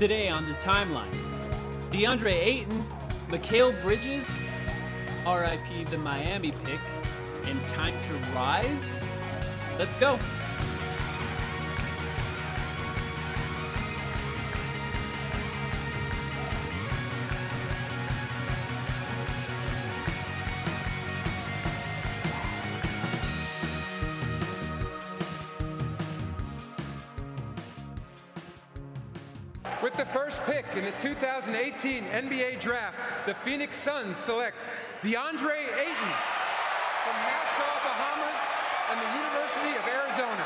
Today on the timeline, DeAndre Ayton, Mikal Bridges, RIP the Miami pick, and time to rise. Let's go. 2018 NBA Draft, the Phoenix Suns select DeAndre Ayton from Nassau, Bahamas, and the University of Arizona.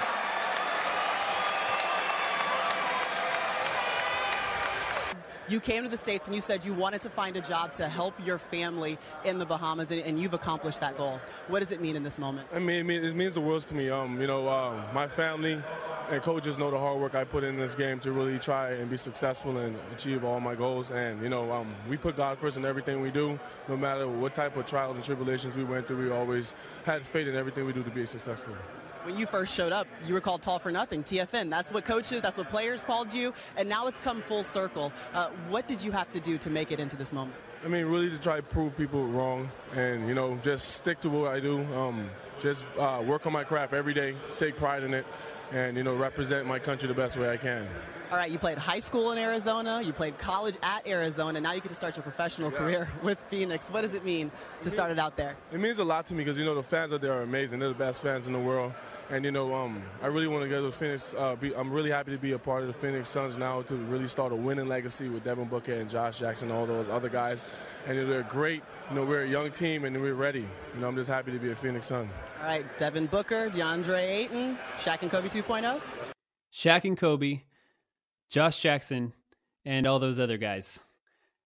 You came to the States and you said you wanted to find a job to help your family in the Bahamas, and, and you've accomplished that goal. What does it mean in this moment? I mean, it means, the world to me. Um, you know, uh, my family and coaches know the hard work I put in this game to really try and be successful and achieve all my goals. And you know, um, we put God first in everything we do. No matter what type of trials and tribulations we went through, we always had faith in everything we do to be successful. When you first showed up, you were called Tall for Nothing, TFN. That's what coaches, that's what players called you, and now it's come full circle. Uh, what did you have to do to make it into this moment? I mean, really to try to prove people wrong, and you know, just stick to what I do. Um, just uh, work on my craft every day, take pride in it, and you know, represent my country the best way I can. All right, you played high school in Arizona, you played college at Arizona, now you get to start your professional Yeah. career with Phoenix. What does it mean to start it out there? It means a lot to me because you know the fans out there are amazing. They're the best fans in the world, and you know um, I really want to go to Phoenix. Uh, be, I'm really happy to be a part of the Phoenix Suns now to really start a winning legacy with Devin Booker and Josh Jackson and all those other guys. And they're great. You know we're a young team and we're ready. You know I'm just happy to be a Phoenix Sun. All right, Devin Booker, DeAndre Ayton, Shaq and Kobe oh? 2.0. Shaq and Kobe, Josh Jackson, and all those other guys.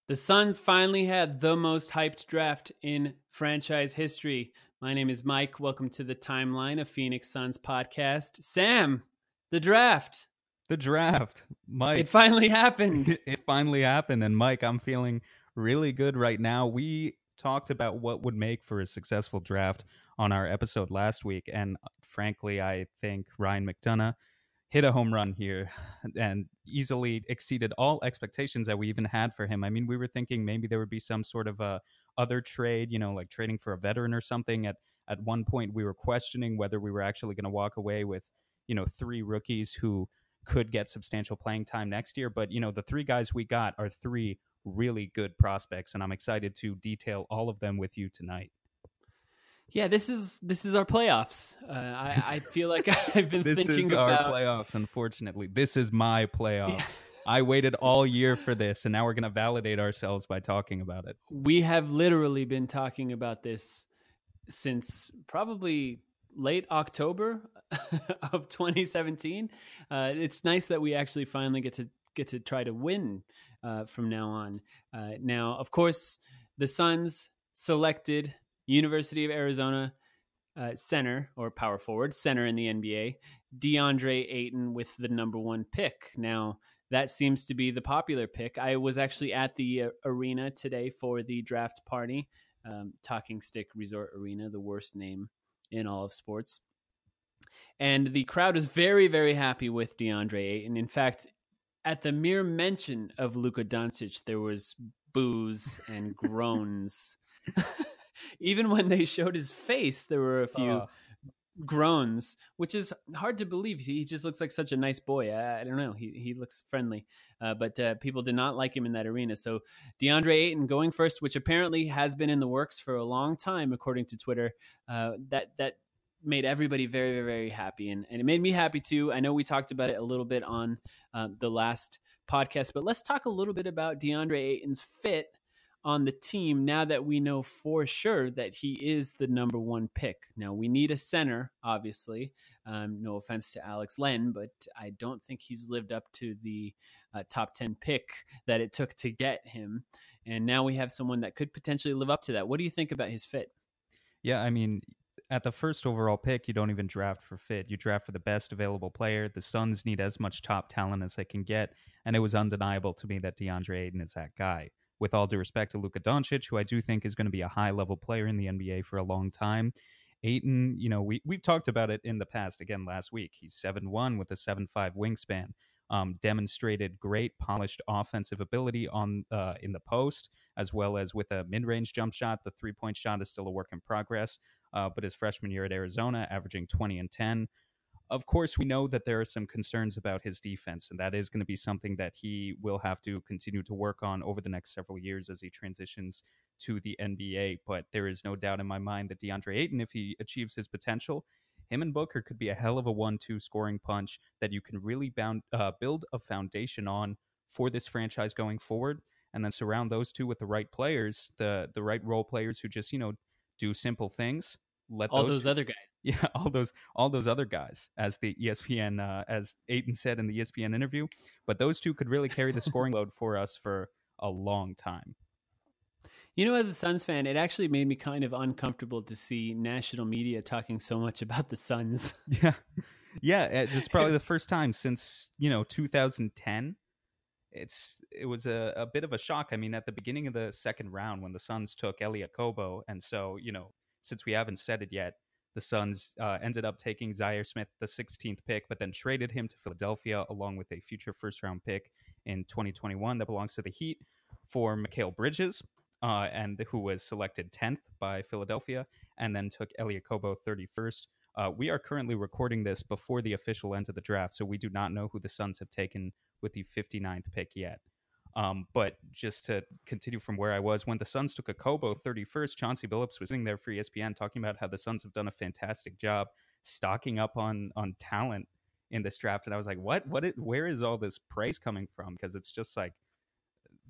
The Suns finally had the most hyped draft in franchise history. My name is Mike. Welcome to the timeline of Phoenix Suns podcast. Sam, the draft. The draft, Mike. It finally happened. it finally happened, and Mike, I'm feeling really good right now. We talked about what would make for a successful draft on our episode last week, and uh, frankly, I think Ryan McDonough hit a home run here and easily exceeded all expectations that we even had for him. I mean, we were thinking maybe there would be some sort of a other trade, you know, like trading for a veteran or something. At at one point, we were questioning whether we were actually going to walk away with, you know, three rookies who could get substantial playing time next year. But you know, the three guys we got are three really good prospects, and I'm excited to detail all of them with you tonight. Yeah, this is this is our playoffs. Uh, I, I feel like I've been this thinking is about our playoffs. Unfortunately, this is my playoffs. I waited all year for this, and now we're going to validate ourselves by talking about it. we have literally been talking about this since probably late October of 2017. Uh, it's nice that we actually finally get to get to try to win uh, from now on. Uh, now, of course, the Suns selected University of Arizona uh, center or power forward center in the NBA, DeAndre Ayton with the number one pick. Now, that seems to be the popular pick. I was actually at the uh, arena today for the draft party, um, Talking Stick Resort Arena, the worst name in all of sports. And the crowd is very, very happy with DeAndre Ayton. In fact, at the mere mention of Luka Doncic, there was boos and groans. Even when they showed his face, there were a few. Groans, which is hard to believe. He just looks like such a nice boy. I, I don't know. He he looks friendly, uh, but uh, people did not like him in that arena. So DeAndre Ayton going first, which apparently has been in the works for a long time, according to Twitter. Uh, that that made everybody very, very, very happy. And, and it made me happy too. I know we talked about it a little bit on uh, the last podcast, but let's talk a little bit about DeAndre Ayton's fit on the team now that we know for sure that he is the number one pick. Now, we need a center, obviously. Um, no offense to Alex Len, but I don't think he's lived up to the uh, top 10 pick that it took to get him. And now we have someone that could potentially live up to that. What do you think about his fit? Yeah, I mean, at the first overall pick, you don't even draft for fit. You draft for the best available player. The Suns need as much top talent as they can get, and it was undeniable to me that DeAndre Ayton is that guy. With all due respect to Luka Doncic, who I do think is going to be a high level player in the NBA for a long time, Ayton, you know, we we've talked about it in the past. Again, last week, he's seven one with a seven five wingspan. Um, demonstrated great polished offensive ability on uh, in the post as well as with a mid range jump shot. The three point shot is still a work in progress uh, but his freshman year at Arizona, averaging 20 and 10. Of course, we know that there are some concerns about his defense, and that is going to be something that he will have to continue to work on over the next several years as he transitions to the NBA. But there is no doubt in my mind that DeAndre Ayton, if he achieves his potential, him and Booker could be a hell of a one-two scoring punch that you can really bound, uh, build a foundation on for this franchise going forward, and then surround those two with the right players, the the right role players who just you know do simple things. Let all those, those other guys. Yeah, all those all those other guys, as the ESPN uh, as Ayton said in the ESPN interview. But those two could really carry the scoring load for us for a long time. You know, as a Suns fan, it actually made me kind of uncomfortable to see national media talking so much about the Suns. Yeah, yeah, it's probably the first time since you know 2010 it's it was a, a bit of a shock. I mean, at the beginning of the second round, when the Suns took Elie Okobo, and so you know, since we haven't said it yet, the Suns uh, ended up taking Zaire Smith, the 16th pick, but then traded him to Philadelphia along with a future first round pick in 2021 that belongs to the Heat for Mikal Bridges, uh, and who was selected 10th by Philadelphia, and then took Elie Okobo 31st. Uh, we are currently recording this before the official end of the draft, so we do not know who the Suns have taken with the 59th pick yet. Um, but just to continue from where I was, when the Suns took Okobo 31st, Chauncey Billups was sitting there for ESPN talking about how the Suns have done a fantastic job stocking up on on talent in this draft, and I was like, what? What? Where is all this praise coming from? Because it's just like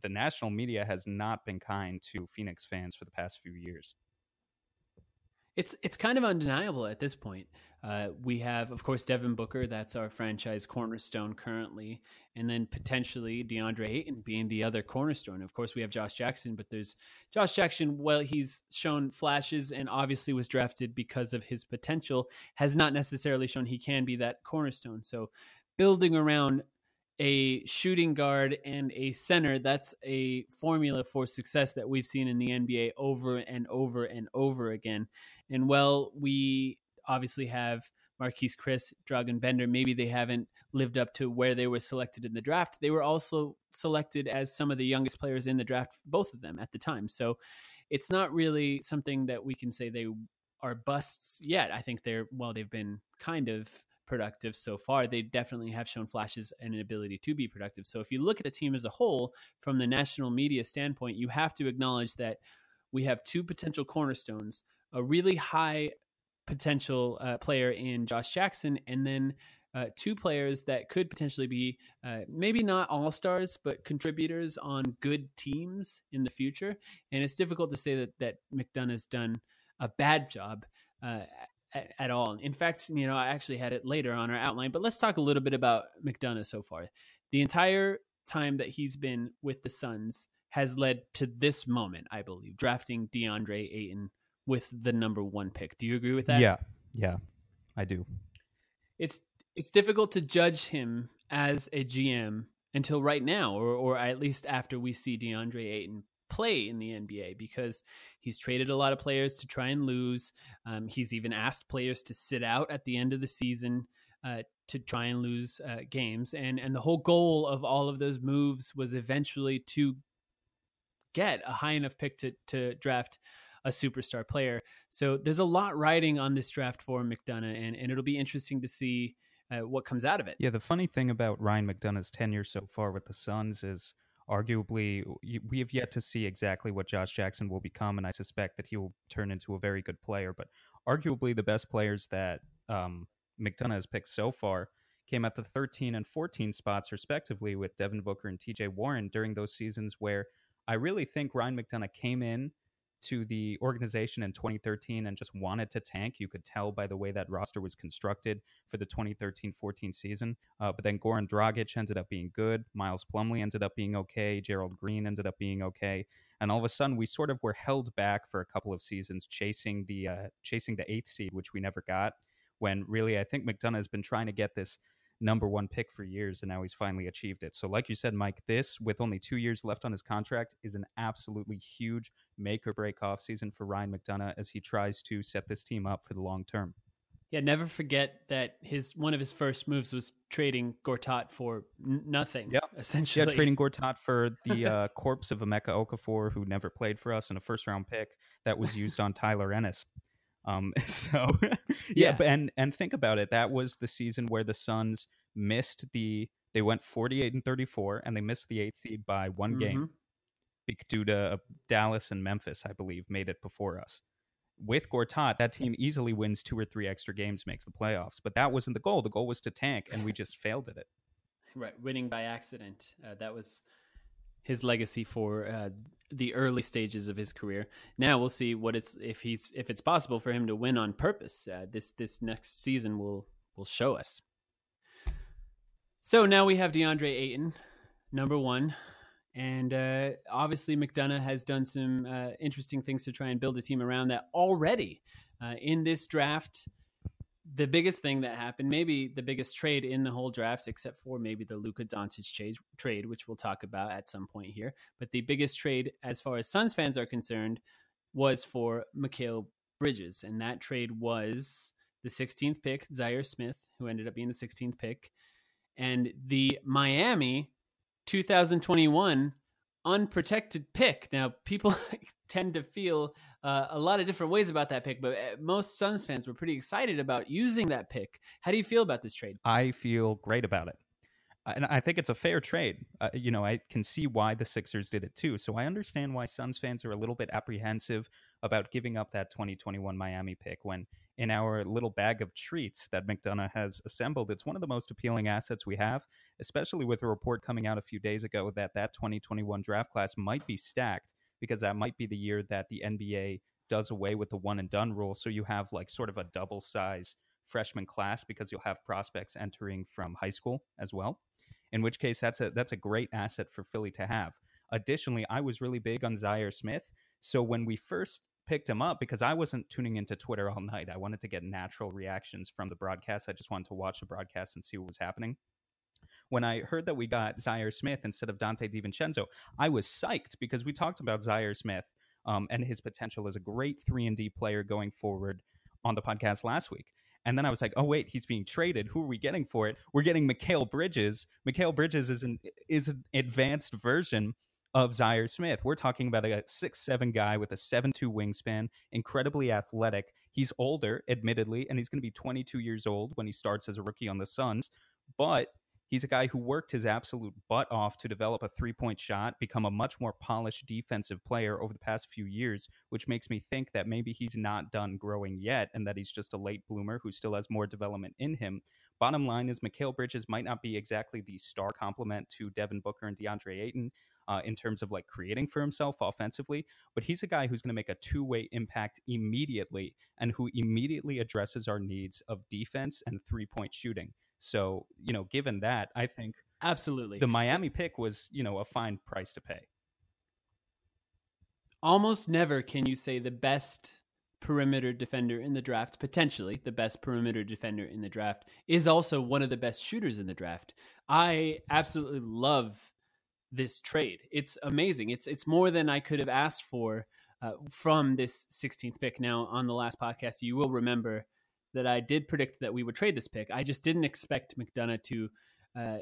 the national media has not been kind to Phoenix fans for the past few years. It's it's kind of undeniable at this point. Uh, we have, of course, Devin Booker. That's our franchise cornerstone currently, and then potentially DeAndre Ayton being the other cornerstone. Of course, we have Josh Jackson, but there's Josh Jackson. Well, he's shown flashes and obviously was drafted because of his potential. Has not necessarily shown he can be that cornerstone. So, building around a shooting guard and a center, that's a formula for success that we've seen in the NBA over and over and over again. And well, we obviously have Marquese Chriss, Dragan Bender. Maybe they haven't lived up to where they were selected in the draft. They were also selected as some of the youngest players in the draft, both of them at the time. So it's not really something that we can say they are busts yet. I think they're, well, they've been kind of productive so far. They definitely have shown flashes and an ability to be productive. So if you look at the team as a whole from the national media standpoint, you have to acknowledge that we have two potential cornerstones, a really high potential uh, player in Josh Jackson, and then uh, two players that could potentially be uh, maybe not all stars, but contributors on good teams in the future. And it's difficult to say that that McDonough's done a bad job uh, at, at, all. In fact, you know, I actually had it later on our outline, but let's talk a little bit about McDonough so far. The entire time that he's been with the Suns has led to this moment, I believe, drafting DeAndre Ayton with the number one pick. Do you agree with that? Yeah, yeah, I do. It's it's difficult to judge him as a GM until right now, or or at least after we see DeAndre Ayton play in the NBA because he's traded a lot of players to try and lose. Um, he's even asked players to sit out at the end of the season uh, to try and lose uh, games, and and the whole goal of all of those moves was eventually to get a high enough pick to to draft a superstar player. So there's a lot riding on this draft for McDonough, and and it'll be interesting to see. Uh, what comes out of it? Yeah, the funny thing about Ryan McDonough's tenure so far with the Suns is arguably we have yet to see exactly what Josh Jackson will become, and I suspect that he will turn into a very good player. But arguably, the best players that um, McDonough has picked so far came at the 13 and 14 spots, respectively, with Devin Booker and TJ Warren during those seasons where I really think Ryan McDonough came in to the organization in 2013 and just wanted to tank. You could tell by the way that roster was constructed for the 2013 14 season. Uh, but then Goran Dragic ended up being good. Miles Plumlee ended up being okay. Gerald Green ended up being okay. And all of a sudden, we sort of were held back for a couple of seasons, chasing the uh, chasing the eighth seed, which we never got. When really, I think McDonough has been trying to get this number one pick for years, and now he's finally achieved it. So, like you said, Mike, this with only two years left on his contract is an absolutely huge make or break off season for Ryan McDonough as he tries to set this team up for the long term. Yeah, never forget that his one of his first moves was trading Gortat for n- nothing. Yeah, essentially. Yeah, trading Gortat for the uh, corpse of Emeka Okafor, who never played for us, and a first round pick that was used on Tyler Ennis. Um, so yeah, yeah, and and think about it. That was the season where the Suns missed the they went 48 and 34 and they missed the eighth seed by one mm-hmm. game due to uh, Dallas and Memphis, I believe, made it before us. With Gortat, that team easily wins two or three extra games, makes the playoffs. But that wasn't the goal. The goal was to tank, and we just failed at it. Right, winning by accident. Uh, that was his legacy for uh, the early stages of his career. Now we'll see what it's if he's if it's possible for him to win on purpose. Uh, this this next season will will show us. So now we have DeAndre Ayton, number one, and uh, obviously McDonough has done some uh, interesting things to try and build a team around that already uh, in this draft the biggest thing that happened, maybe the biggest trade in the whole draft, except for maybe the Luka Doncic trade, trade, which we'll talk about at some point here. But the biggest trade, as far as Suns fans are concerned, was for Mikal Bridges, and that trade was the 16th pick, Zaire Smith, who ended up being the 16th pick, and the Miami 2021 unprotected pick. Now, people tend to feel uh, a lot of different ways about that pick, but uh, most Suns fans were pretty excited about using that pick. How do you feel about this trade? I feel great about it. And I think it's a fair trade. Uh, you know, I can see why the Sixers did it too. So I understand why Suns fans are a little bit apprehensive about giving up that 2021 Miami pick when in our little bag of treats that McDonough has assembled, it's one of the most appealing assets we have, especially with a report coming out a few days ago that that 2021 draft class might be stacked because that might be the year that the NBA does away with the one and done rule. So you have like sort of a double size freshman class because you'll have prospects entering from high school as well. In which case, that's a that's a great asset for Philly to have. Additionally, I was really big on Zaire Smith. So when we first picked him up, because I wasn't tuning into Twitter all night, I wanted to get natural reactions from the broadcast. I just wanted to watch the broadcast and see what was happening when I heard that we got Zaire Smith instead of Donte DiVincenzo, I was psyched because we talked about Zaire Smith um, and his potential as a great three and D player going forward on the podcast last week. And then I was like, oh wait, he's being traded. Who are we getting for it? We're getting Mikal Bridges. Mikal Bridges is an is an advanced version of Zaire Smith. We're talking about a six seven guy with a seven two wingspan, incredibly athletic. He's older, admittedly, and he's going to be 22 years old when he starts as a rookie on the Suns. But He's a guy who worked his absolute butt off to develop a three point shot, become a much more polished defensive player over the past few years, which makes me think that maybe he's not done growing yet and that he's just a late bloomer who still has more development in him. Bottom line is, Mikal Bridges might not be exactly the star complement to Devin Booker and DeAndre Ayton. uh, in terms of like creating for himself offensively, but he's a guy who's going to make a two way impact immediately and who immediately addresses our needs of defense and three point shooting. So, you know, given that, I think absolutely the Miami pick was, you know, a fine price to pay. Almost never can you say the best perimeter defender in the draft, potentially the best perimeter defender in the draft, is also one of the best shooters in the draft. I absolutely love this trade. It's amazing. It's it's more than I could have asked for uh, from this 16th pick. Now, on the last podcast, you will remember that I did predict that we would trade this pick. I just didn't expect McDonough to uh,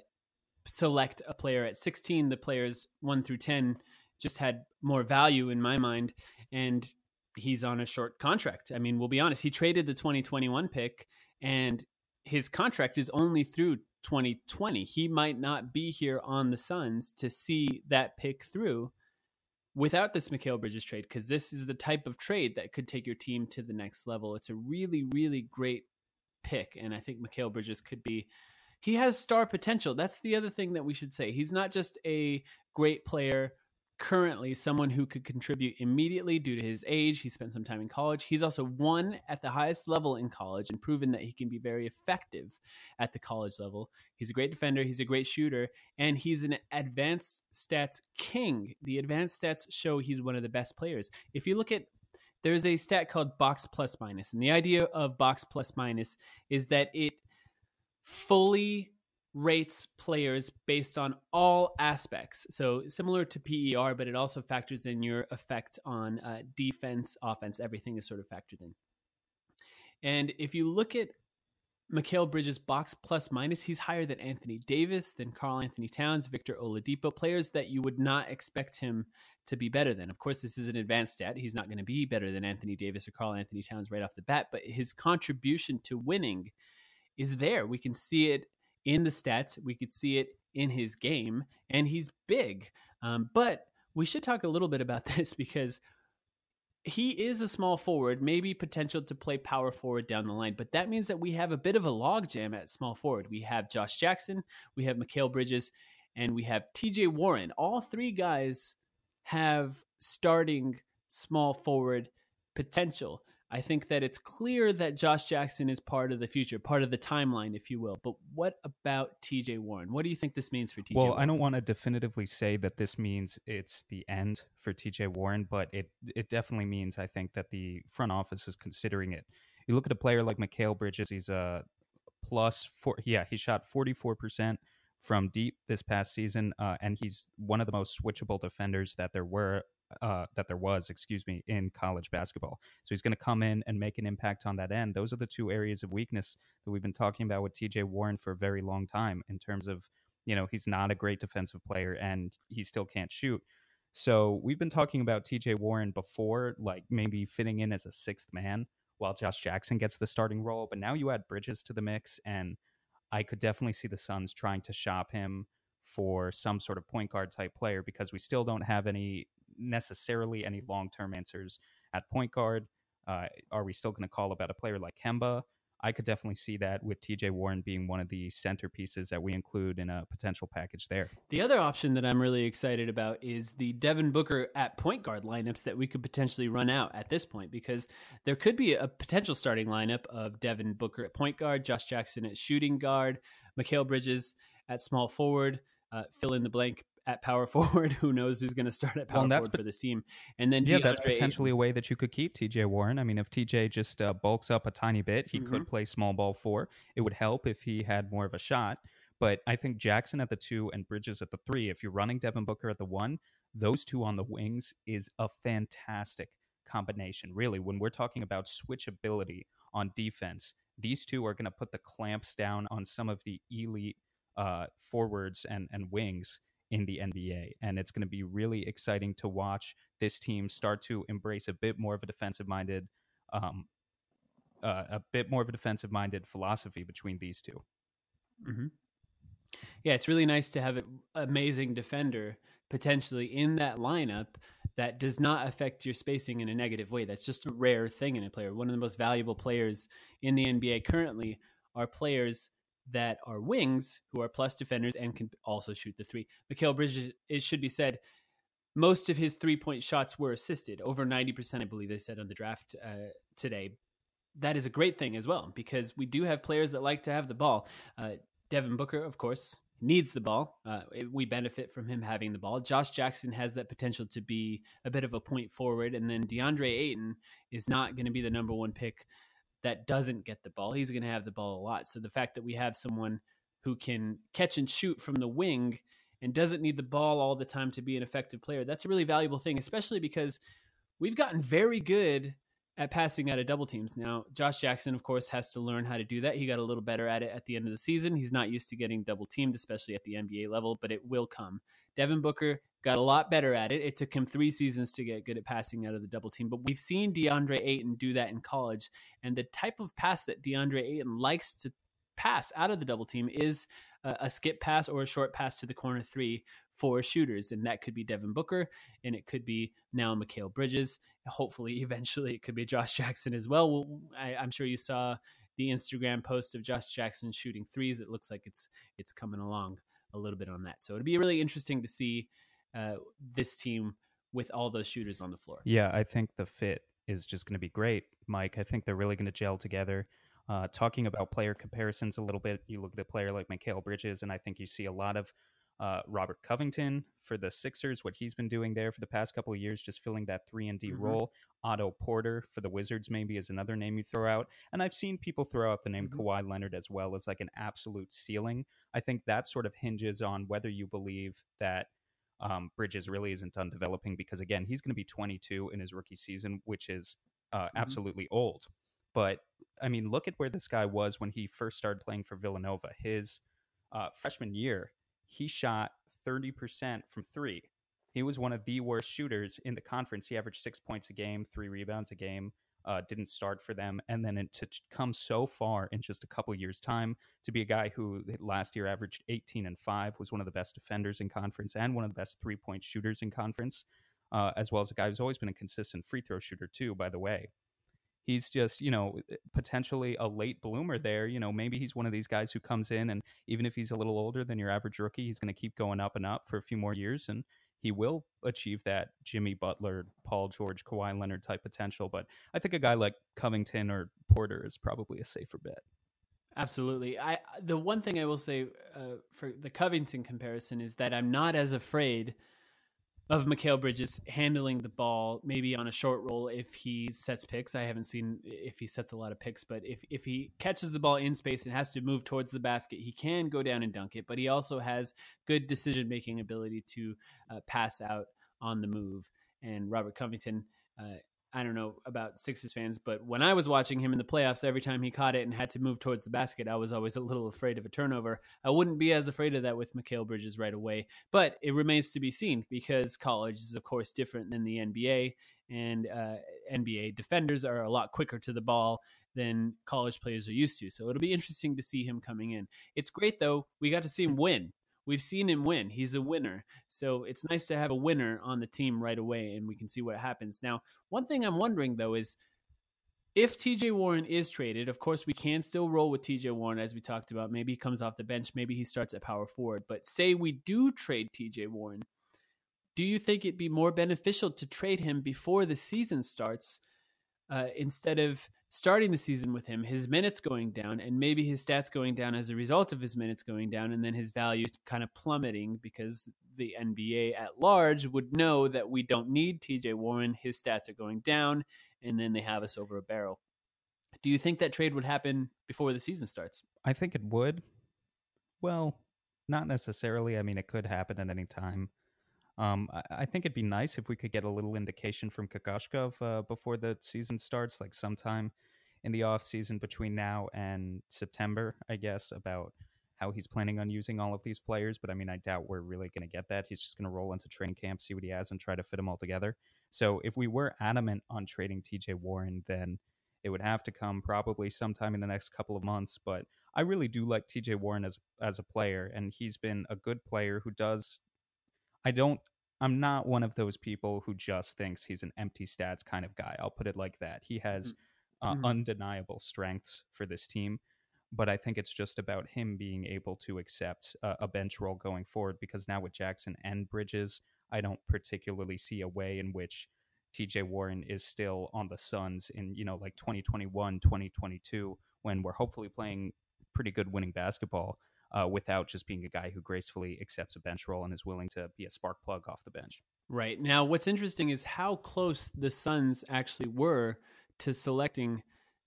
select a player at 16. The players 1 through 10 just had more value in my mind. And he's on a short contract. I mean, we'll be honest, he traded the 2021 pick and his contract is only through 2020. He might not be here on the Suns to see that pick through without this Mikal Bridges trade because this is the type of trade that could take your team to the next level. It's a really, really great pick. And I think Mikal Bridges could be. He has star potential. That's the other thing that we should say. He's not just a great player currently someone who could contribute immediately due to his age. He spent some time in college. He's also won at the highest level in college and proven that he can be very effective at the college level. He's a great defender, he's a great shooter, and he's an advanced stats king. The advanced stats show he's one of the best players. If you look at there's a stat called box plus minus, and the idea of box plus minus is that it fully rates players based on all aspects. So similar to PER, but it also factors in your effect on uh, defense, offense. Everything is sort of factored in. And if you look at Mikal Bridges' box plus minus, he's higher than Anthony Davis, than Karl-Anthony Towns, Victor Oladipo, players that you would not expect him to be better than. Of course, this is an advanced stat. He's not going to be better than Anthony Davis or Karl-Anthony Towns right off the bat, but his contribution to winning is there. We can see it in the stats. We could see it in his game, and he's big. Um, but we should talk a little bit about this because he is a small forward, maybe potential to play power forward down the line, but that means that we have a bit of a logjam at small forward. We have Josh Jackson, we have Mikal Bridges, and we have TJ Warren. All three guys have starting small forward potential. I think that it's clear that Josh Jackson is part of the future, part of the timeline, if you will. But what about TJ Warren? What do you think this means for TJ well, Warren? I don't want to definitively say that this means it's the end for TJ Warren, but it it definitely means I think that the front office is considering it. You look at a player like Mikal Bridges, he's a plus four yeah, he shot 44% from deep this past season, uh, and he's one of the most switchable defenders that there were uh, that there was, excuse me, in college basketball. So he's going to come in and make an impact on that end. Those are the two areas of weakness that we've been talking about with TJ Warren for a very long time in terms of, you know, he's not a great defensive player and he still can't shoot. So we've been talking about TJ Warren before, like maybe fitting in as a sixth man while Josh Jackson gets the starting role. But now you add Bridges to the mix, and I could definitely see the Suns trying to shop him for some sort of point guard type player because we still don't have any necessarily any long term answers at point guard. Uh, are we still going to call about a player like Kemba? I could definitely see that with TJ Warren being one of the centerpieces that we include in a potential package there. The other option that I'm really excited about is the Devin Booker at point guard lineups that we could potentially run out at this point because there could be a potential starting lineup of Devin Booker at point guard, Josh Jackson at shooting guard, Mikal Bridges at small forward, uh, fill in the blank at power forward. Who knows who's going to start at power well, forward for the team? And then yeah, DeAndre that's potentially a way that you could keep TJ Warren. I mean, if TJ just uh, bulks up a tiny bit, he mm-hmm. could play small ball four. It would help if he had more of a shot. But I think Jackson at the two and Bridges at the three. If you're running Devin Booker at the one, those two on the wings is a fantastic combination. Really, when we're talking about switchability on defense, these two are going to put the clamps down on some of the elite uh, forwards and, and wings in the NBA. And it's going to be really exciting to watch this team start to embrace a bit more of a defensive minded, um, uh, a bit more of a defensive minded philosophy between these 2 mm-hmm. Yeah, it's really nice to have an amazing defender potentially in that lineup that does not affect your spacing in a negative way. That's just a rare thing in a player. One of the most valuable players in the NBA currently are players that are wings who are plus defenders and can also shoot the three. Mikal Bridges, it should be said, most of his three point shots were assisted, over 90%, I believe they said on the draft uh, today. That is a great thing as well because we do have players that like to have the ball. Uh, Devin Booker, of course, needs the ball. Uh, we benefit from him having the ball. Josh Jackson has that potential to be a bit of a point forward, and then DeAndre Ayton is not going to be the number one pick that doesn't get the ball. He's going to have the ball a lot. So the fact that we have someone who can catch and shoot from the wing and doesn't need the ball all the time to be an effective player, that's a really valuable thing, especially because we've gotten very good at passing out of double teams. Now, Josh Jackson, of course, has to learn how to do that. He got a little better at it at the end of the season. He's not used to getting double teamed, especially at the NBA level, but it will come. Devin Booker got a lot better at it. It took him three seasons to get good at passing out of the double team, but we've seen DeAndre Ayton do that in college. And the type of pass that DeAndre Ayton likes to pass out of the double team is a, a skip pass or a short pass to the corner three for shooters. And that could be Devin Booker and it could be now Mikal Bridges. Hopefully, eventually, it could be Josh Jackson as well. well I, I'm sure you saw the Instagram post of Josh Jackson shooting threes. It looks like it's it's coming along a little bit on that. So it'd be really interesting to see uh, this team with all those shooters on the floor. Yeah, I think the fit is just going to be great, Mike. I think they're really going to gel together. Uh, talking about player comparisons a little bit, you look at a player like Mikal Bridges, and I think you see a lot of uh, Robert Covington for the Sixers, what he's been doing there for the past couple of years, just filling that three and D mm-hmm. role. Otto Porter for the Wizards, maybe is another name you throw out. And I've seen people throw out the name mm-hmm. Kawhi Leonard as well as like an absolute ceiling. I think that sort of hinges on whether you believe that um, Bridges really isn't done developing because again, he's going to be 22 in his rookie season, which is uh, mm-hmm. absolutely old. But I mean, look at where this guy was when he first started playing for Villanova. His uh, freshman year, he shot 30% from three. He was one of the worst shooters in the conference. He averaged six points a game, three rebounds a game, uh, didn't start for them. And then to come so far in just a couple years' time to be a guy who last year averaged 18 and 5, was one of the best defenders in conference and one of the best three point shooters in conference, uh, as well as a guy who's always been a consistent free throw shooter, too, by the way he's just you know potentially a late bloomer there you know maybe he's one of these guys who comes in and even if he's a little older than your average rookie he's going to keep going up and up for a few more years and he will achieve that Jimmy Butler, Paul George, Kawhi Leonard type potential. But I think a guy like Covington or Porter is probably a safer bet. Absolutely. I the one thing I will say uh, for the Covington comparison is that I'm not as afraid of Mikal Bridges handling the ball, maybe on a short roll if he sets picks. I haven't seen if he sets a lot of picks, but if, if he catches the ball in space and has to move towards the basket, he can go down and dunk it. But he also has good decision making ability to uh, pass out on the move. And Robert Covington uh, I don't know about Sixers fans, but when I was watching him in the playoffs, every time he caught it and had to move towards the basket, I was always a little afraid of a turnover. I wouldn't be as afraid of that with Mikal Bridges right away, but it remains to be seen because college is, of course, different than the NBA, and uh, NBA defenders are a lot quicker to the ball than college players are used to. So it'll be interesting to see him coming in. It's great, though. We got to see him win we've seen him win. He's a winner. So it's nice to have a winner on the team right away and we can see what happens. Now, one thing I'm wondering though is if TJ Warren is traded, of course we can still roll with TJ Warren as we talked about. Maybe he comes off the bench, maybe he starts at power forward. But say we do trade TJ Warren, do you think it'd be more beneficial to trade him before the season starts uh, instead of starting the season with him, his minutes going down, and maybe his stats going down as a result of his minutes going down, and then his value kind of plummeting because the NBA at large would know that we don't need TJ Warren. His stats are going down, and then they have us over a barrel. Do you think that trade would happen before the season starts? I think it would. Well, not necessarily. I mean, it could happen at any time. Um, I, think it'd be nice if we could get a little indication from Kokoskov uh, before the season starts, like sometime in the off season between now and September, I guess, about how he's planning on using all of these players. But I mean, I doubt we're really going to get that. He's just going to roll into training camp, see what he has, and try to fit them all together. So if we were adamant on trading TJ Warren, then it would have to come probably sometime in the next couple of months. But I really do like TJ Warren as as a player, and he's been a good player who does I don't I'm not one of those people who just thinks he's an empty stats kind of guy. I'll put it like that. He has hmm. Uh, mm-hmm. undeniable strengths for this team. but I think it's just about him being able to accept a, a bench role going forward because now with Jackson and Bridges, I don't particularly see a way in which TJ Warren is still on the Suns in, you know, like 2021, 2022, when we're hopefully playing pretty good winning basketball uh, without just being a guy who gracefully accepts a bench role and is willing to be a spark plug off the bench. Right. Now, what's interesting is how close the Suns actually were to selecting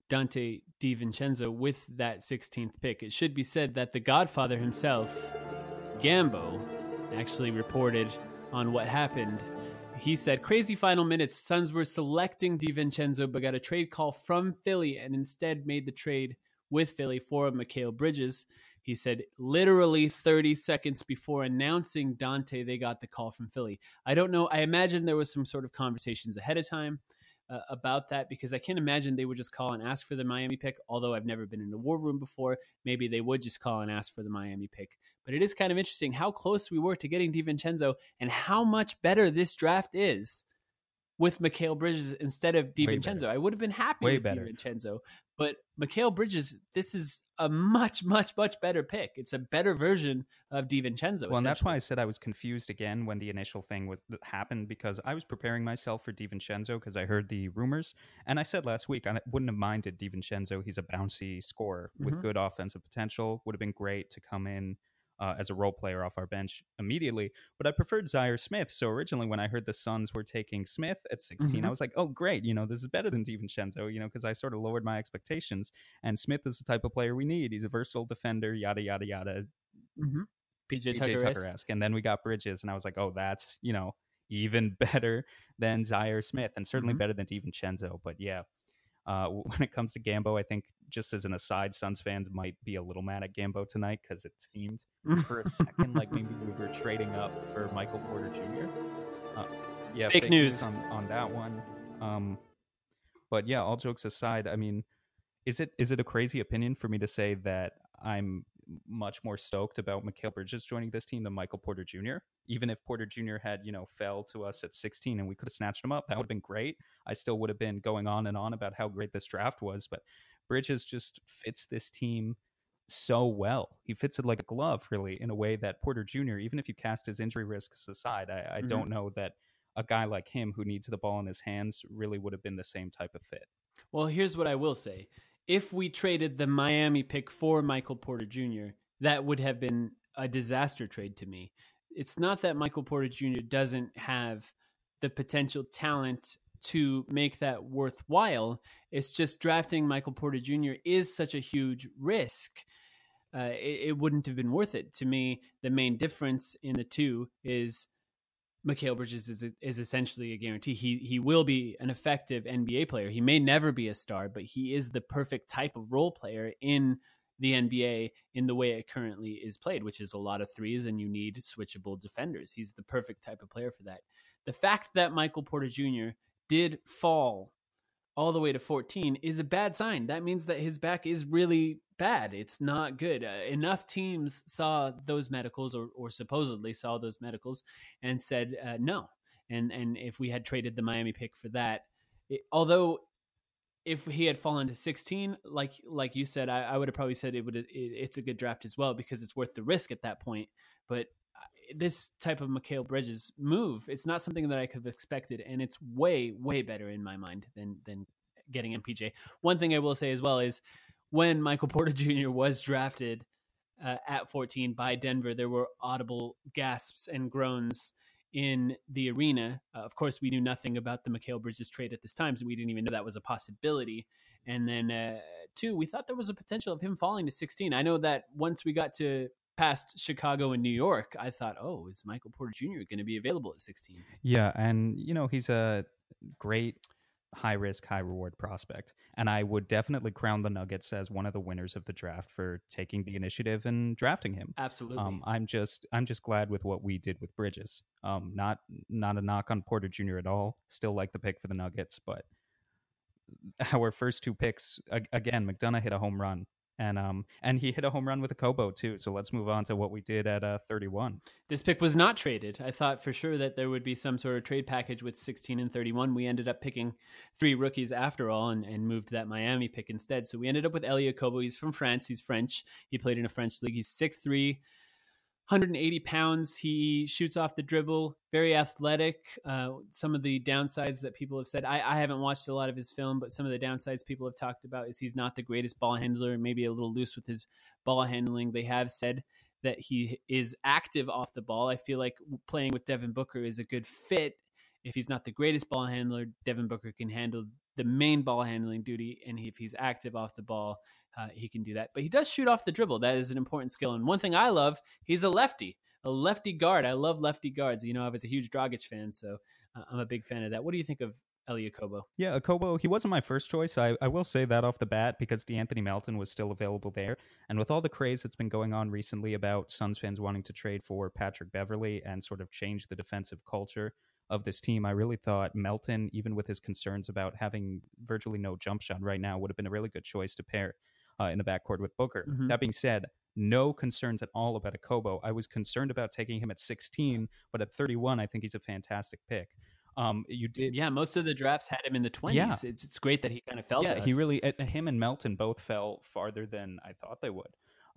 Donte DiVincenzo with that 16th pick. It should be said that the Godfather himself, Gambo, actually reported on what happened. He said, Crazy final minutes. Suns were selecting DiVincenzo, but got a trade call from Philly and instead made the trade with Philly for Mikal Bridges. He said, literally 30 seconds before announcing Donte, they got the call from Philly. I don't know. I imagine there was some sort of conversations ahead of time uh, about that because I can't imagine they would just call and ask for the Miami pick. Although I've never been in the war room before, maybe they would just call and ask for the Miami pick. But it is kind of interesting how close we were to getting DiVincenzo and how much better this draft is with Mikal Bridges instead of DiVincenzo. I would have been happy Way with better. DiVincenzo, but Mikal Bridges, this is a much, much, much better pick. It's a better version of DiVincenzo. Well, and that's why I said I was confused again when the initial thing was happened because I was preparing myself for DiVincenzo because I heard the rumors, and I said last week I wouldn't have minded DiVincenzo. He's a bouncy scorer with Mhm. good offensive potential. Would have been great to come in uh, as a role player off our bench immediately. But I preferred Zaire Smith. So originally, when I heard the Suns were taking Smith at 16, I Mhm. was like, oh great, you know this is better than DiVincenzo, you know, because I sort of lowered my expectations. And Smith is the type of player we need. He's a versatile defender, yada yada yada. Mhm. PJ PJ Tucker. Esque. And then we got Bridges, and I was like, oh, that's you know even better than Zaire Smith, and certainly Mhm. better than DiVincenzo. But yeah, uh, when it comes to Gambo, I think just as an aside, Suns fans might be a little mad at Gambo tonight because it seemed for a second like maybe we were trading up for Michael Porter Jr. Uh, yeah, Fake news. on on that one. Um, but yeah, all jokes aside, I mean, is it is it a crazy opinion for me to say that I'm much more stoked about Mikal Bridges joining this team than Michael Porter Jr. Even if Porter Jr. had, you know, fell to us at 16 and we could have snatched him up, that would have been great. I still would have been going on and on about how great this draft was, but Bridges just fits this team so well. He fits it like a glove, really, in a way that Porter Jr., even if you cast his injury risks aside, I, I Mhm. don't know that a guy like him who needs the ball in his hands really would have been the same type of fit. Well, here's what I will say. If we traded the Miami pick for Michael Porter Jr., that would have been a disaster trade to me. It's not that Michael Porter Jr. doesn't have the potential talent to make that worthwhile. It's just drafting Michael Porter Jr. is such a huge risk. Uh, it, it wouldn't have been worth it. To me, the main difference in the two is Mikal Bridges is is essentially a guarantee. He he will be an effective NBA player. He may never be a star, but he is the perfect type of role player in the NBA in the way it currently is played, which is a lot of threes and you need switchable defenders. He's the perfect type of player for that. The fact that Michael Porter Jr. did fall all the way to 14 is a bad sign. That means that his back is really bad. It's not good. Uh, enough teams saw those medicals, or, or supposedly saw those medicals, and said uh, no. And and if we had traded the Miami pick for that, it, although if he had fallen to 16, like like you said, I, I would have probably said it would. It, it's a good draft as well because it's worth the risk at that point. But uh, this type of Mikal Bridges move, it's not something that I could have expected, and it's way way better in my mind than than getting MPJ. One thing I will say as well is when Michael Porter Jr. was drafted uh, at 14 by Denver, there were audible gasps and groans in the arena. Uh, of course, we knew nothing about the Mikal Bridges trade at this time, so we didn't even know that was a possibility. And then, uh, two, we thought there was a potential of him falling to 16. I know that once we got to past Chicago and New York, I thought, oh, is Michael Porter Jr. going to be available at 16? Yeah, and you know he's a great high risk, high reward prospect, and I would definitely crown the Nuggets as one of the winners of the draft for taking the initiative and drafting him. Absolutely. Um, I'm just I'm just glad with what we did with Bridges. Um, not not a knock on Porter Jr. at all. Still like the pick for the Nuggets, but our first two picks again, McDonough hit a home run, and um and he hit a home run with Okobo too. So let's move on to what we did at uh 31. This pick was not traded. I thought for sure that there would be some sort of trade package with 16 and 31. We ended up picking three rookies after all and, and moved that Miami pick instead. So we ended up with Elie Okobo. He's from France. He's French. He played in a French league. He's 6'3", 180 pounds. He shoots off the dribble, very athletic. Uh, some of the downsides that people have said, I, I, haven't watched a lot of his film, but some of the downsides people have talked about is he's not the greatest ball handler, maybe a little loose with his ball handling. They have said that he is active off the ball. I feel like playing with Devin Booker is a good fit. If he's not the greatest ball handler, Devin Booker can handle the main ball handling duty. And if he's active off the ball, uh, he can do that. But he does shoot off the dribble. That is an important skill. And one thing I love, he's a lefty, a lefty guard. I love lefty guards. You know, I was a huge Dragic fan, so uh, I'm a big fan of that. What do you think of Elie Okobo? Yeah, Okobo, he wasn't my first choice. I, I will say that off the bat because De'Anthony Melton was still available there. And with all the craze that's been going on recently about Suns fans wanting to trade for Patrick Beverley and sort of change the defensive culture of this team, I really thought Melton, even with his concerns about having virtually no jump shot right now, would have been a really good choice to pair uh, in the backcourt with Booker. Mm-hmm. That being said, no concerns at all about Okobo. I was concerned about taking him at 16, but at 31, I think he's a fantastic pick. Um, you did, yeah. Most of the drafts had him in the 20s. Yeah. It's it's great that he kind of fell. Yeah, he really. Him and Melton both fell farther than I thought they would.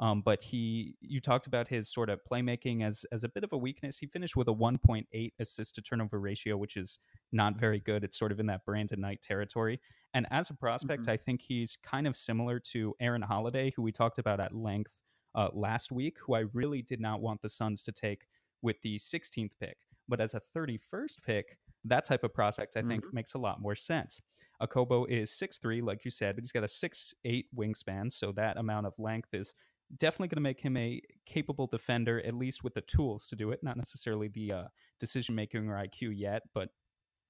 Um, but he, you talked about his sort of playmaking as as a bit of a weakness. He finished with a 1.8 assist to turnover ratio, which is not very good. It's sort of in that Brandon Knight territory. And as a prospect, mm-hmm. I think he's kind of similar to Aaron Holiday, who we talked about at length uh, last week, who I really did not want the Suns to take with the 16th pick. But as a 31st pick, that type of prospect I think mm-hmm. makes a lot more sense. Okobo is 6'3, like you said, but he's got a 6'8 wingspan, so that amount of length is definitely going to make him a capable defender, at least with the tools to do it. Not necessarily the uh, decision making or IQ yet, but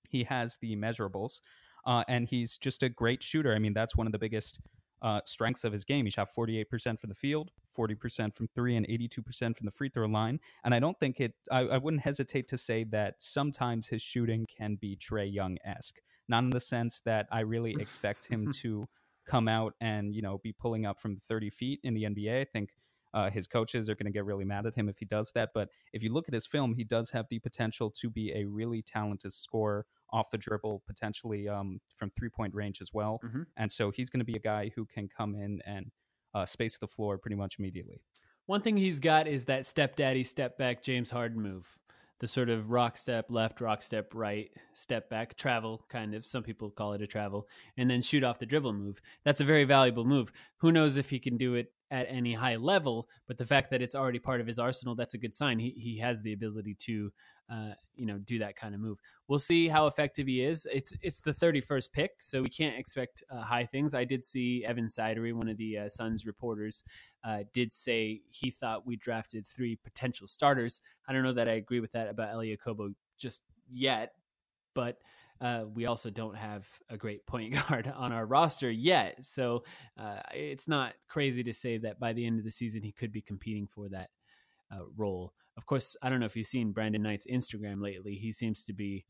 he has the measurables. Uh, and he's just a great shooter. I mean, that's one of the biggest uh, strengths of his game. He shot 48% from the field, 40% from three, and 82% from the free throw line. And I don't think it, I, I wouldn't hesitate to say that sometimes his shooting can be Trae Young esque. Not in the sense that I really expect him to come out and you know be pulling up from 30 feet in the NBA. I think uh, his coaches are going to get really mad at him if he does that. But if you look at his film, he does have the potential to be a really talented scorer off the dribble, potentially um, from three point range as well. Mm-hmm. And so he's going to be a guy who can come in and uh, space the floor pretty much immediately. One thing he's got is that step daddy, step back James Harden move the sort of rock step left, rock step right, step back, travel kind of. Some people call it a travel, and then shoot off the dribble move. That's a very valuable move. Who knows if he can do it at any high level, but the fact that it's already part of his arsenal, that's a good sign. He he has the ability to, uh, you know, do that kind of move. We'll see how effective he is. It's it's the 31st pick, so we can't expect uh, high things. I did see Evan Sidery, one of the uh, Suns reporters, uh, did say he thought we drafted three potential starters. I don't know that I agree with that about Elie Okobo just yet, but uh, we also don't have a great point guard on our roster yet. So uh, it's not crazy to say that by the end of the season, he could be competing for that uh, role. Of course, I don't know if you've seen Brandon Knight's Instagram lately. He seems to be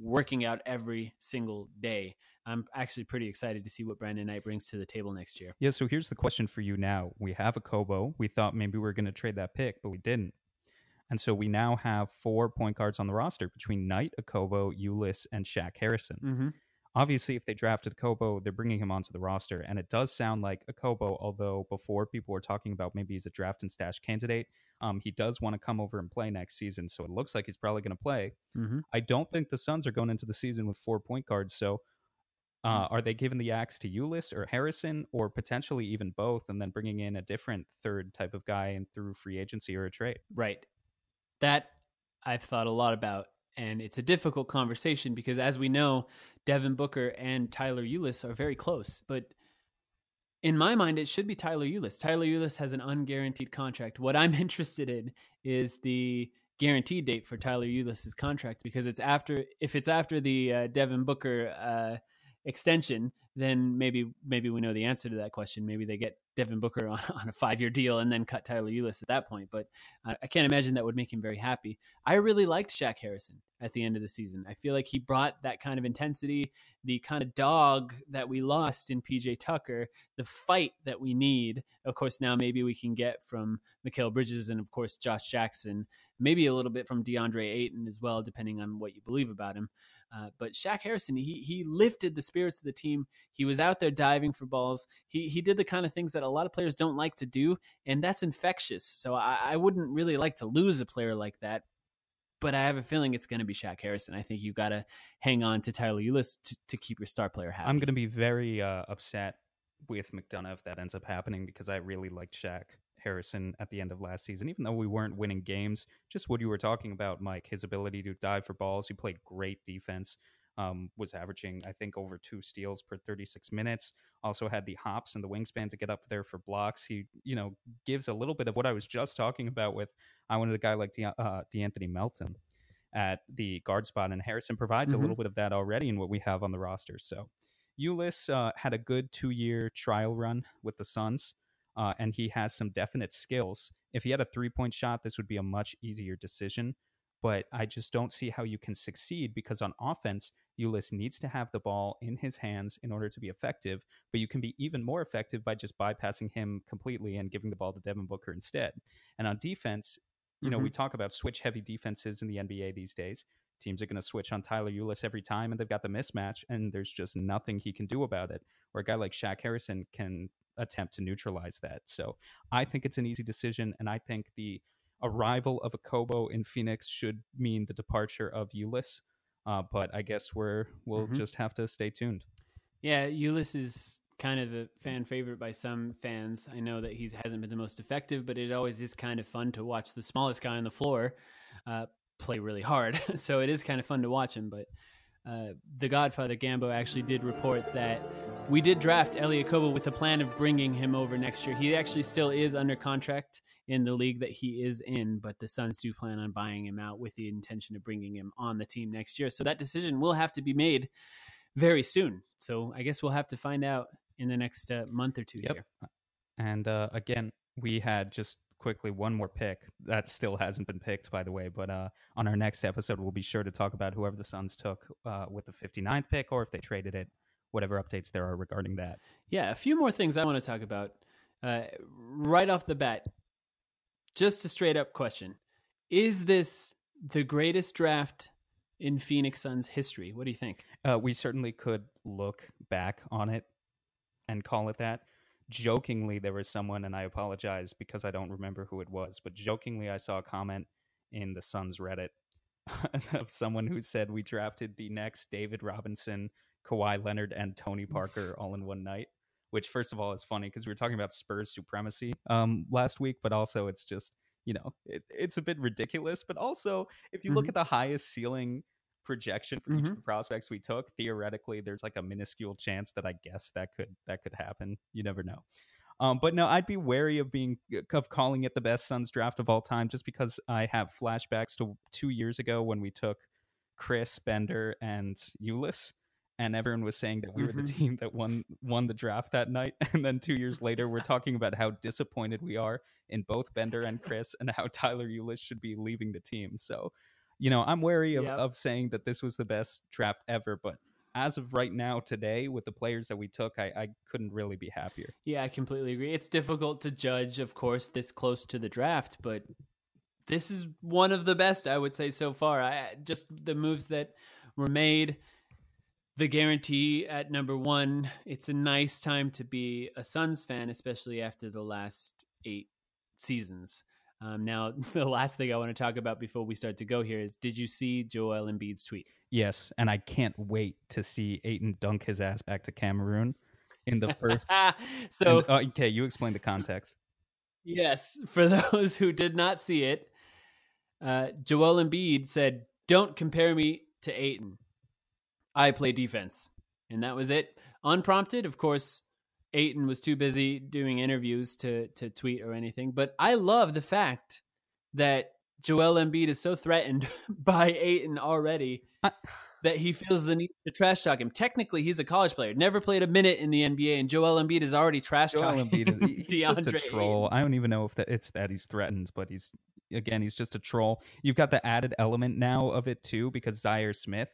working out every single day. I'm actually pretty excited to see what Brandon Knight brings to the table next year. Yeah, so here's the question for you now. We have Okobo. We thought maybe we were going to trade that pick, but we didn't. And so we now have four point guards on the roster between Knight, Okobo, Ulis, and Shaq Harrison. Mm-hmm. Obviously, if they drafted Okobo, they're bringing him onto the roster. And it does sound like Okobo, although before people were talking about maybe he's a draft and stash candidate, um, he does want to come over and play next season. So it looks like he's probably going to play. Mm-hmm. I don't think the Suns are going into the season with four point guards. So uh, mm. are they giving the axe to Ulis or Harrison, or potentially even both, and then bringing in a different third type of guy and through free agency or a trade? Right. That I've thought a lot about, and it's a difficult conversation because, as we know, Devin Booker and Tyler Ulis are very close. But in my mind, it should be Tyler Ulis. Tyler Ulis has an unguaranteed contract. What I'm interested in is the guaranteed date for Tyler Ulis's contract because it's after if it's after the uh, Devin Booker uh, extension, then maybe maybe we know the answer to that question. Maybe they get Devin Booker on, on a five year deal and then cut Tyler Ulis at that point. But I, I can't imagine that would make him very happy. I really liked Shaq Harrison at the end of the season. I feel like he brought that kind of intensity, the kind of dog that we lost in PJ Tucker, the fight that we need. Of course, now maybe we can get from Mikal Bridges and of course Josh Jackson, maybe a little bit from DeAndre Ayton as well, depending on what you believe about him. Uh, but Shaq Harrison, he he lifted the spirits of the team. He was out there diving for balls. He he did the kind of things that a lot of players don't like to do, and that's infectious. So I, I wouldn't really like to lose a player like that. But I have a feeling it's going to be Shaq Harrison. I think you've got to hang on to Tyler Ulis to, to keep your star player happy. I'm going to be very uh, upset with McDonough if that ends up happening because I really liked Shaq. Harrison at the end of last season, even though we weren't winning games. Just what you were talking about, Mike, his ability to dive for balls. He played great defense. Um, was averaging, I think, over two steals per 36 minutes. Also had the hops and the wingspan to get up there for blocks. He, you know, gives a little bit of what I was just talking about with I wanted a guy like De- uh, De'Anthony Melton at the guard spot, and Harrison provides mm-hmm. a little bit of that already in what we have on the roster. So, Ulis uh, had a good two-year trial run with the Suns uh, and he has some definite skills. If he had a three point shot, this would be a much easier decision. But I just don't see how you can succeed because on offense, Ulis needs to have the ball in his hands in order to be effective. But you can be even more effective by just bypassing him completely and giving the ball to Devin Booker instead. And on defense, you know, mm-hmm. we talk about switch heavy defenses in the NBA these days. Teams are going to switch on Tyler Ulis every time, and they've got the mismatch, and there's just nothing he can do about it. Or a guy like Shaq Harrison can attempt to neutralize that. So I think it's an easy decision, and I think the arrival of Okobo in Phoenix should mean the departure of Ulis. Uh, but I guess we're we'll mm-hmm. just have to stay tuned. Yeah, Ulis is kind of a fan favorite by some fans. I know that he hasn't been the most effective, but it always is kind of fun to watch the smallest guy on the floor uh, play really hard. so it is kind of fun to watch him. But uh, the Godfather Gambo actually did report that we did draft Elie Okobo with a plan of bringing him over next year. He actually still is under contract in the league that he is in, but the Suns do plan on buying him out with the intention of bringing him on the team next year. So that decision will have to be made very soon. So I guess we'll have to find out in the next uh, month or two yep. here. And uh, again, we had just quickly one more pick that still hasn't been picked by the way but uh, on our next episode we'll be sure to talk about whoever the suns took uh, with the 59th pick or if they traded it whatever updates there are regarding that. Yeah a few more things i want to talk about uh, right off the bat. Just a straight up question. Is this the greatest draft in phoenix suns history? What do you think? Uh, we certainly could look back on it and call it that. Jokingly there was someone and i apologize because i don't remember who it was but jokingly i saw a comment in the Suns Reddit of someone who said we drafted the next David Robinson, Kawhi Leonard, and Tony Parker all in one night. Which, first of all, is funny because we were talking about Spurs supremacy um, last week, but also it's just you know it, it's a bit ridiculous. But also, if you mm-hmm. look at the highest ceiling projection for mm-hmm. each of mm-hmm. the prospects we took, theoretically, there's like a minuscule chance that I guess that could that could happen. You never know. Um, but no, I'd be wary of being of calling it the best Suns draft of all time, just because I have flashbacks to two years ago when we took Chris Bender and Ulis, and everyone was saying that we mm-hmm. were the mm-hmm. team that won won the draft that night. And then two years later, we're talking about how disappointed we are in both Bender and Chriss, and how Tyler Ulis should be leaving the team. So, you know, I'm wary of, yep. of saying that this was the best draft ever, but as of right now today with the players that we took I, I, couldn't really be happier yeah i completely agree it's difficult to judge of course this close to the draft but this is one of the best i would say so far I, just the moves that were made the guarantee at number one it's a nice time to be a suns fan especially after the last eight seasons um, now the last thing i want to talk about before we start to go here is did you see joel embiid's tweet Yes, and I can't wait to see Ayton dunk his ass back to Cameroon in the first. so uh, okay, you explain the context. Yes, for those who did not see it, uh, Joel Embiid said, "Don't compare me to Ayton. I play defense," and that was it. Unprompted, of course. Ayton was too busy doing interviews to to tweet or anything. But I love the fact that Joel Embiid is so threatened by Ayton already that he feels the need to trash talk him. Technically, he's a college player, never played a minute in the NBA, and Joel Embiid is already trash talking. Embiid is he's just a troll. I don't even know if that it's that he's threatened, but he's again he's just a troll. You've got the added element now of it too because Zhaire Smith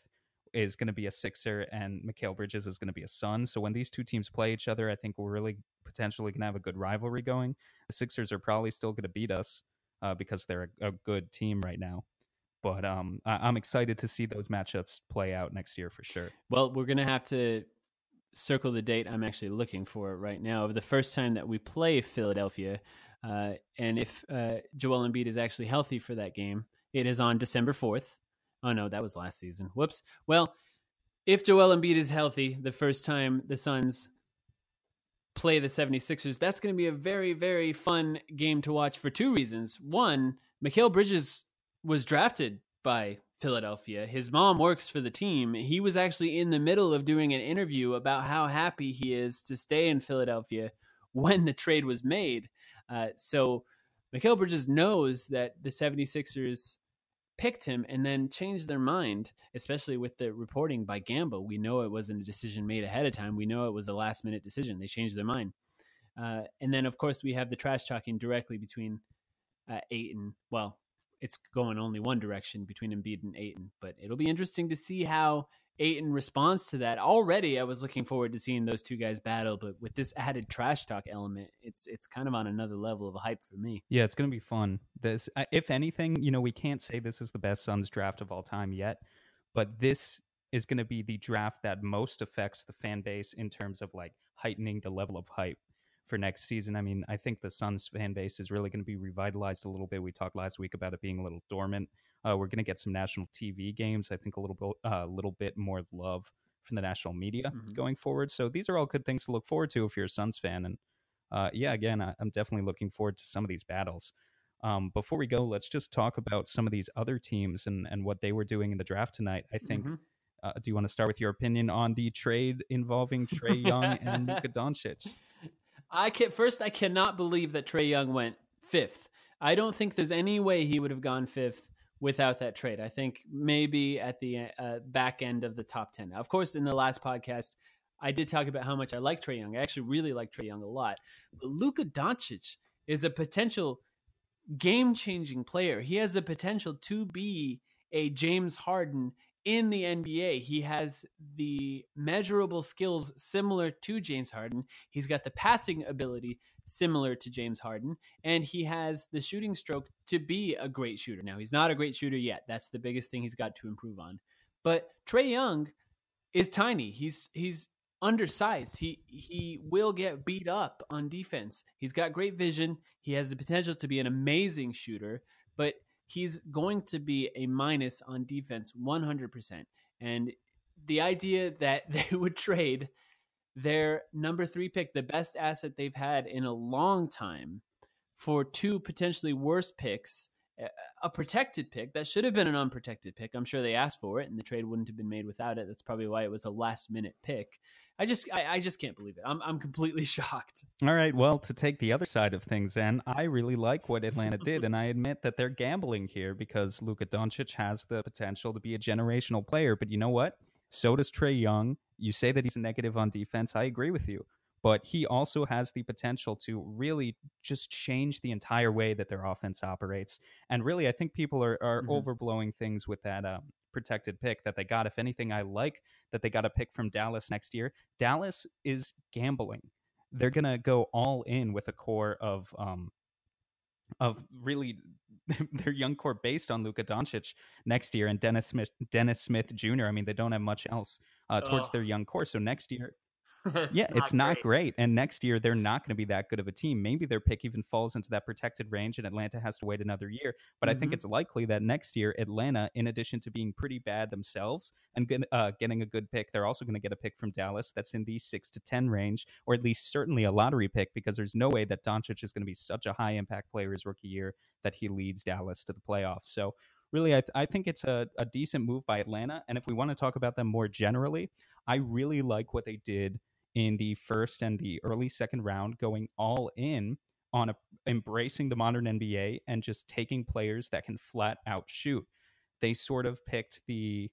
is going to be a Sixer and Mikal Bridges is going to be a Sun. So when these two teams play each other, I think we're really potentially going to have a good rivalry going. The Sixers are probably still going to beat us uh, because they're a, a, good team right now. But um, I- am excited to see those matchups play out next year for sure. Well, we're going to have to circle the date I'm actually looking for right now of the first time that we play Philadelphia. Uh, and if uh, Joel Embiid is actually healthy for that game, it is on December 4th. Oh, no, that was last season. Whoops. Well, if Joel Embiid is healthy the first time the Suns play the 76ers, that's going to be a very, very fun game to watch for two reasons. One, Mikal Bridges was drafted by Philadelphia. His mom works for the team. He was actually in the middle of doing an interview about how happy he is to stay in Philadelphia when the trade was made. Uh, so Mikal Bridges knows that the 76ers picked him and then changed their mind, especially with the reporting by Gambo. We know it wasn't a decision made ahead of time. We know it was a last minute decision. They changed their mind. Uh, and then, of course, we have the trash talking directly between uh, Ayton. Well, it's going only one direction between Embiid and Ayton, but it'll be interesting to see how Ayton responds to that. Already, I was looking forward to seeing those two guys battle, but with this added trash talk element, it's it's kind of on another level of hype for me. Yeah, it's going to be fun. This, if anything, you know, we can't say this is the best Suns draft of all time yet, but this is going to be the draft that most affects the fan base in terms of like heightening the level of hype for next season. I mean, I think the Suns fan base is really going to be revitalized a little bit. We talked last week about it being a little dormant. Uh, we're going to get some national TV games. I think a little bit, a uh, little bit more love from the national media mm-hmm. going forward. So these are all good things to look forward to if you're a Suns fan. And uh, yeah, again, I, am definitely looking forward to some of these battles. Um, before we go, let's just talk about some of these other teams and, and what they were doing in the draft tonight. I think. Mm-hmm. Uh, do you want to start with your opinion on the trade involving Trae Young and Luka Doncic? I can first I cannot believe that Trae Young went fifth. I don't think there's any way he would have gone fifth without that trade. I think maybe at the uh, back end of the top ten. Now, of course, in the last podcast, I did talk about how much I like Trae Young. I actually really like Trae Young a lot. But Luka Doncic is a potential game changing player. He has the potential to be a James Harden in the NBA. He has the measurable skills similar to James Harden. He's got the passing ability similar to James Harden, and he has the shooting stroke to be a great shooter. Now, he's not a great shooter yet. That's the biggest thing he's got to improve on. But Trae Young is tiny. He's he's undersized. He he will get beat up on defense. He's got great vision. He has the potential to be an amazing shooter, but he's going to be a minus on defense 100%. And the idea that they would trade their number three pick, the best asset they've had in a long time, for two potentially worse picks, a protected pick that should have been an unprotected pick. I'm sure they asked for it, and the trade wouldn't have been made without it. That's probably why it was a last minute pick. I just I, I, just can't believe it. I'm I'm completely shocked. All right, well, to take the other side of things, then I really like what Atlanta did, and I admit that they're gambling here because Luka Doncic has the potential to be a generational player. But you know what? So does Trae Young. You say that he's negative on defense. I agree with you. But he also has the potential to really just change the entire way that their offense operates. And really, I think people are, are mm-hmm. overblowing things with that um, protected pick that they got. If anything, I like that they got a pick from Dallas next year. Dallas is gambling. They're gonna go all in with a core of um of really their young core based on Luka Doncic next year and Dennis Smith Dennis Smith Jr. I mean, they don't have much else uh, towards their young core. So next year it's yeah, not it's not great. great. And next year, they're not going to be that good of a team. Maybe their pick even falls into that protected range, and Atlanta has to wait another year. But mm-hmm. I think mm-hmm. it's likely that next year, Atlanta, in addition to being pretty bad themselves and uh, getting a good pick, they're also going to get a pick from Dallas that's in the six to 10 range, or at least certainly a lottery pick, because there's no way that Doncic is going to be such a high impact player his rookie year that he leads Dallas to the playoffs. So, really, I, th- I think it's a, a decent move by Atlanta. And if we want to talk about them more generally, I really like what they did in the first and the early second round, going all in on a, embracing the modern NBA and just taking players that can flat out shoot. They sort of picked the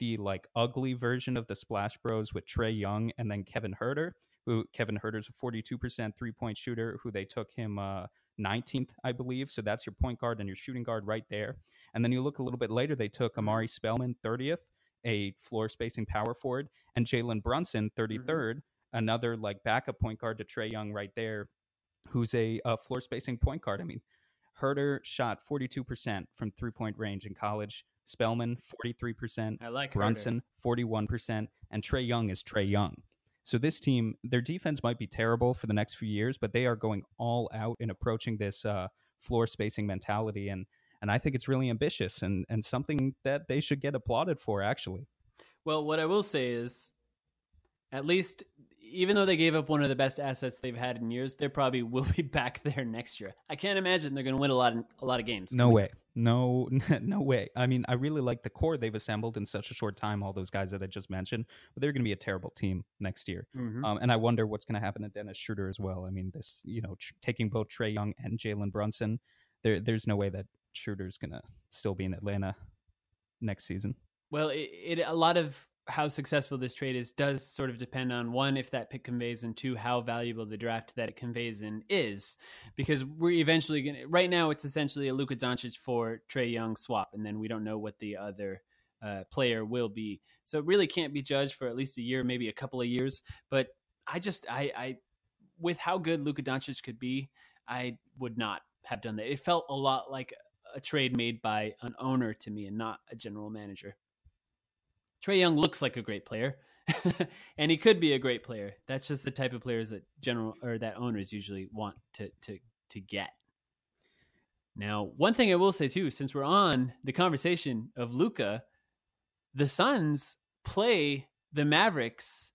the like ugly version of the Splash Bros with Trae Young and then Kevin Huerter, who Kevin Huerter's a 42% three point shooter, who they took him uh, 19th, I believe. So that's your point guard and your shooting guard right there. And then you look a little bit later, they took Omari Spellman 30th, a floor spacing power forward, and Jalen Brunson 33rd, mm-hmm. Another like backup point guard to Trae Young right there, who's a, a floor spacing point guard. I mean, Huerter shot 42% from three point range in college. Spellman 43%. I like Brunson Huerter. 41%, and Trae Young is Trae Young. So this team, their defense might be terrible for the next few years, but they are going all out in approaching this uh, floor spacing mentality, and and I think it's really ambitious and and something that they should get applauded for. Actually, well, what I will say is, at least even though they gave up one of the best assets they've had in years, they probably will be back there next year. I can't imagine they're going to win a lot of, a lot of games. No way. No, no way. I mean, I really like the core they've assembled in such a short time. All those guys that I just mentioned, but they're going to be a terrible team next year. Mm-hmm. Um, and I wonder what's going to happen to Dennis Schroeder as well. I mean, this, you know, tr- taking both Trae Young and Jalen Brunson, there, there's no way that Schroeder's going to still be in Atlanta next season. Well, it, it a lot of how successful this trade is does sort of depend on one if that pick conveys and two how valuable the draft that it conveys in is. Because we're eventually going to right now it's essentially a Luka Doncic for Trae Young swap and then we don't know what the other uh, player will be. So it really can't be judged for at least a year maybe a couple of years. But I just I I with how good Luka Doncic could be I would not have done that. It felt a lot like a trade made by an owner to me and not a general manager Trae Young looks like a great player, and he could be a great player. That's just the type of players that general or that owners usually want to to to get. Now, one thing I will say too, since we're on the conversation of Luka, the Suns play the Mavericks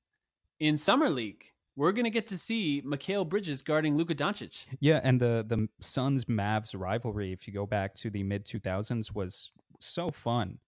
in summer league. We're gonna get to see Mikal Bridges guarding Luka Doncic. Yeah, and the the Suns Mavs rivalry, if you go back to the mid two thousands, was so fun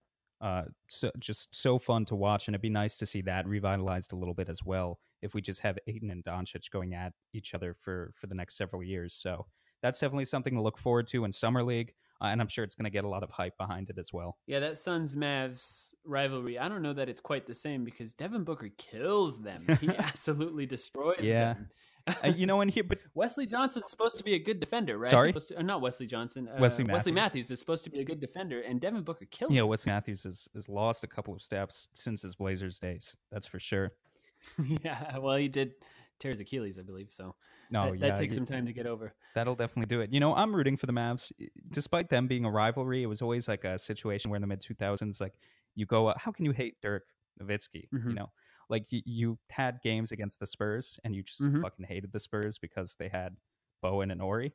uh, so just so fun to watch, and it'd be nice to see that revitalized a little bit as well. If we just have Ayton and Doncic going at each other for for the next several years, so that's definitely something to look forward to in summer league, uh, and I'm sure it's going to get a lot of hype behind it as well. Yeah, that Suns Mavs rivalry. I don't know that it's quite the same because Devin Booker kills them. He absolutely destroys yeah. them uh, you know, in here, but Wesley Johnson's supposed to be a good defender, right? Sorry, to, uh, not Wesley Johnson. Uh, Wesley Matthews. Wesley Matthews is supposed to be a good defender, and Devin Booker kills. Him. Yeah, Wesley Matthews has, has lost a couple of steps since his Blazers days. That's for sure. yeah, well, he did tear his Achilles, I believe. So no, that, yeah, that takes some time to get over. That'll definitely do it. You know, I'm rooting for the Mavs, despite them being a rivalry. It was always like a situation where in the mid 2000s, like you go, uh, how can you hate Dirk Nowitzki? Mm-hmm. You know, like you, you had games against the Spurs and you just mm-hmm. fucking hated the Spurs because they had Bowen and Horry.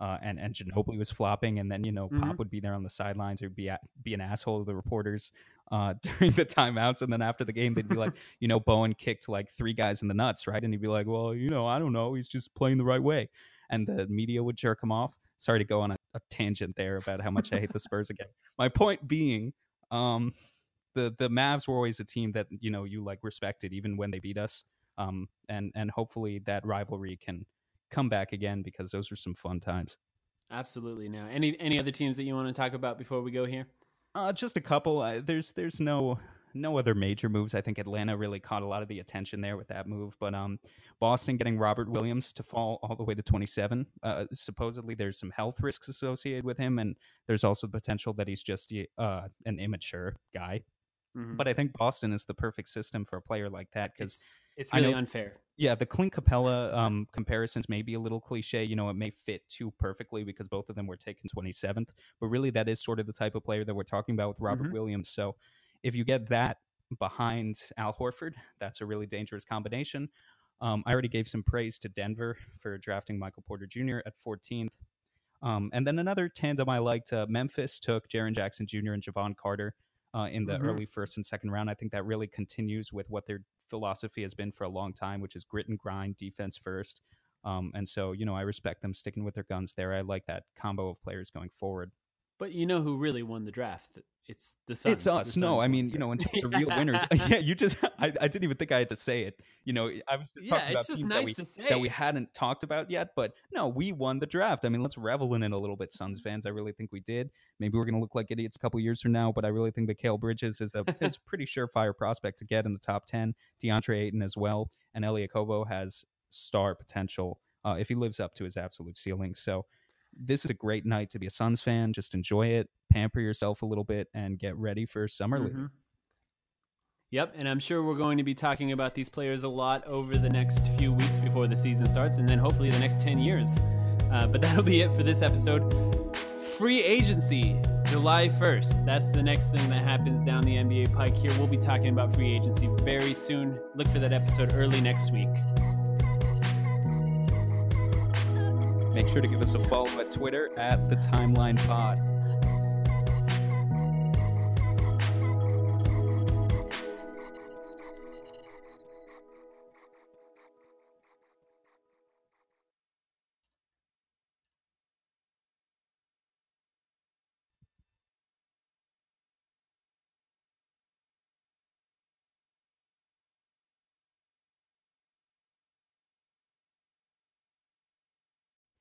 Uh, and and Ginobili was flopping, and then you know mm-hmm. Pop would be there on the sidelines or be at, be an asshole to the reporters uh, during the timeouts, and then after the game they'd be like, you know, Bowen kicked like three guys in the nuts, right? And he'd be like, well, you know, I don't know, he's just playing the right way, and the media would jerk him off. Sorry to go on a, a tangent there about how much I hate the Spurs again. My point being, um, the the Mavs were always a team that you know you like respected even when they beat us. Um, and and hopefully that rivalry can come back again because those were some fun times. Absolutely. Now, any any other teams that you want to talk about before we go here? Uh, just a couple. Uh, there's there's no no other major moves. I think Atlanta really caught a lot of the attention there with that move. But um, Boston getting Robert Williams to fall all the way to 27. Uh, supposedly, there's some health risks associated with him, and there's also the potential that he's just uh, an immature guy. Mm-hmm. But I think Boston is the perfect system for a player like that because it's, it's, really know, unfair. Yeah, the Clint Capela um, comparisons may be a little cliche. You know, it may fit too perfectly because both of them were taken 27th. But really, that is sort of the type of player that we're talking about with Robert mm-hmm. Williams. So if you get that behind Al Horford, that's a really dangerous combination. Um, I already gave some praise to Denver for drafting Michael Porter Jr. at 14th. Um, and then another tandem I liked, uh, Memphis took Jaren Jackson Jr. and Jevon Carter uh, in the mm-hmm. early first and second round. I think that really continues with what their philosophy has been for a long time, which is grit and grind, defense first. Um, and so, you know, I respect them sticking with their guns there. I like that combo of players going forward. But you know who really won the draft it's the Suns. It's us. The no, I mean, you know, in terms of real winners. yeah, you just, I, I didn't even think I had to say it. You know, I was just Yeah, talking about teams that we, that we hadn't talked about yet. But no, we won the draft. I mean, let's revel in it a little bit, Suns fans. I really think we did. Maybe we're going to look like idiots a couple years from now, but I really think Mikal Bridges is a is a pretty surefire prospect to get in the top 10. DeAndre Ayton as well. And Elie Okobo has star potential uh, if he lives up to his absolute ceiling. So this is a great night to be a Suns fan. Just enjoy it, pamper yourself a little bit, and get ready for summer league. Mhm. Yep, and I'm sure we're going to be talking about these players a lot over the next few weeks before the season starts, and then hopefully the next 10 years. Uh, but that'll be it for this episode. Free agency, July 1st. That's the next thing that happens down the NBA pike here. We'll be talking about free agency very soon. Look for that episode early next week. Make sure to give us a follow at Twitter at the Timeline Pod.